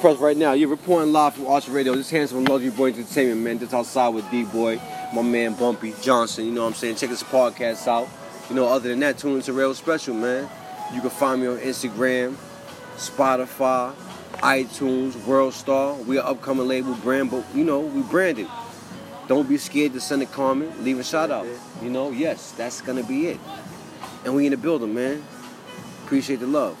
press right now. You're reporting live from Archer Radio. This handsome Luxury Boy Entertainment, man. Just outside with D-Boy, my man Bumpy Johnson. You know what I'm saying? Check this podcast out. You know, other than that, tune into Real Special, man. You can find me on Instagram, Spotify, iTunes, Worldstar. We are upcoming label brand, but you know, we branded. Don't be scared to send a comment, leave a shout out. You know, yes, that's gonna be it. And we in the building, man. Appreciate the love.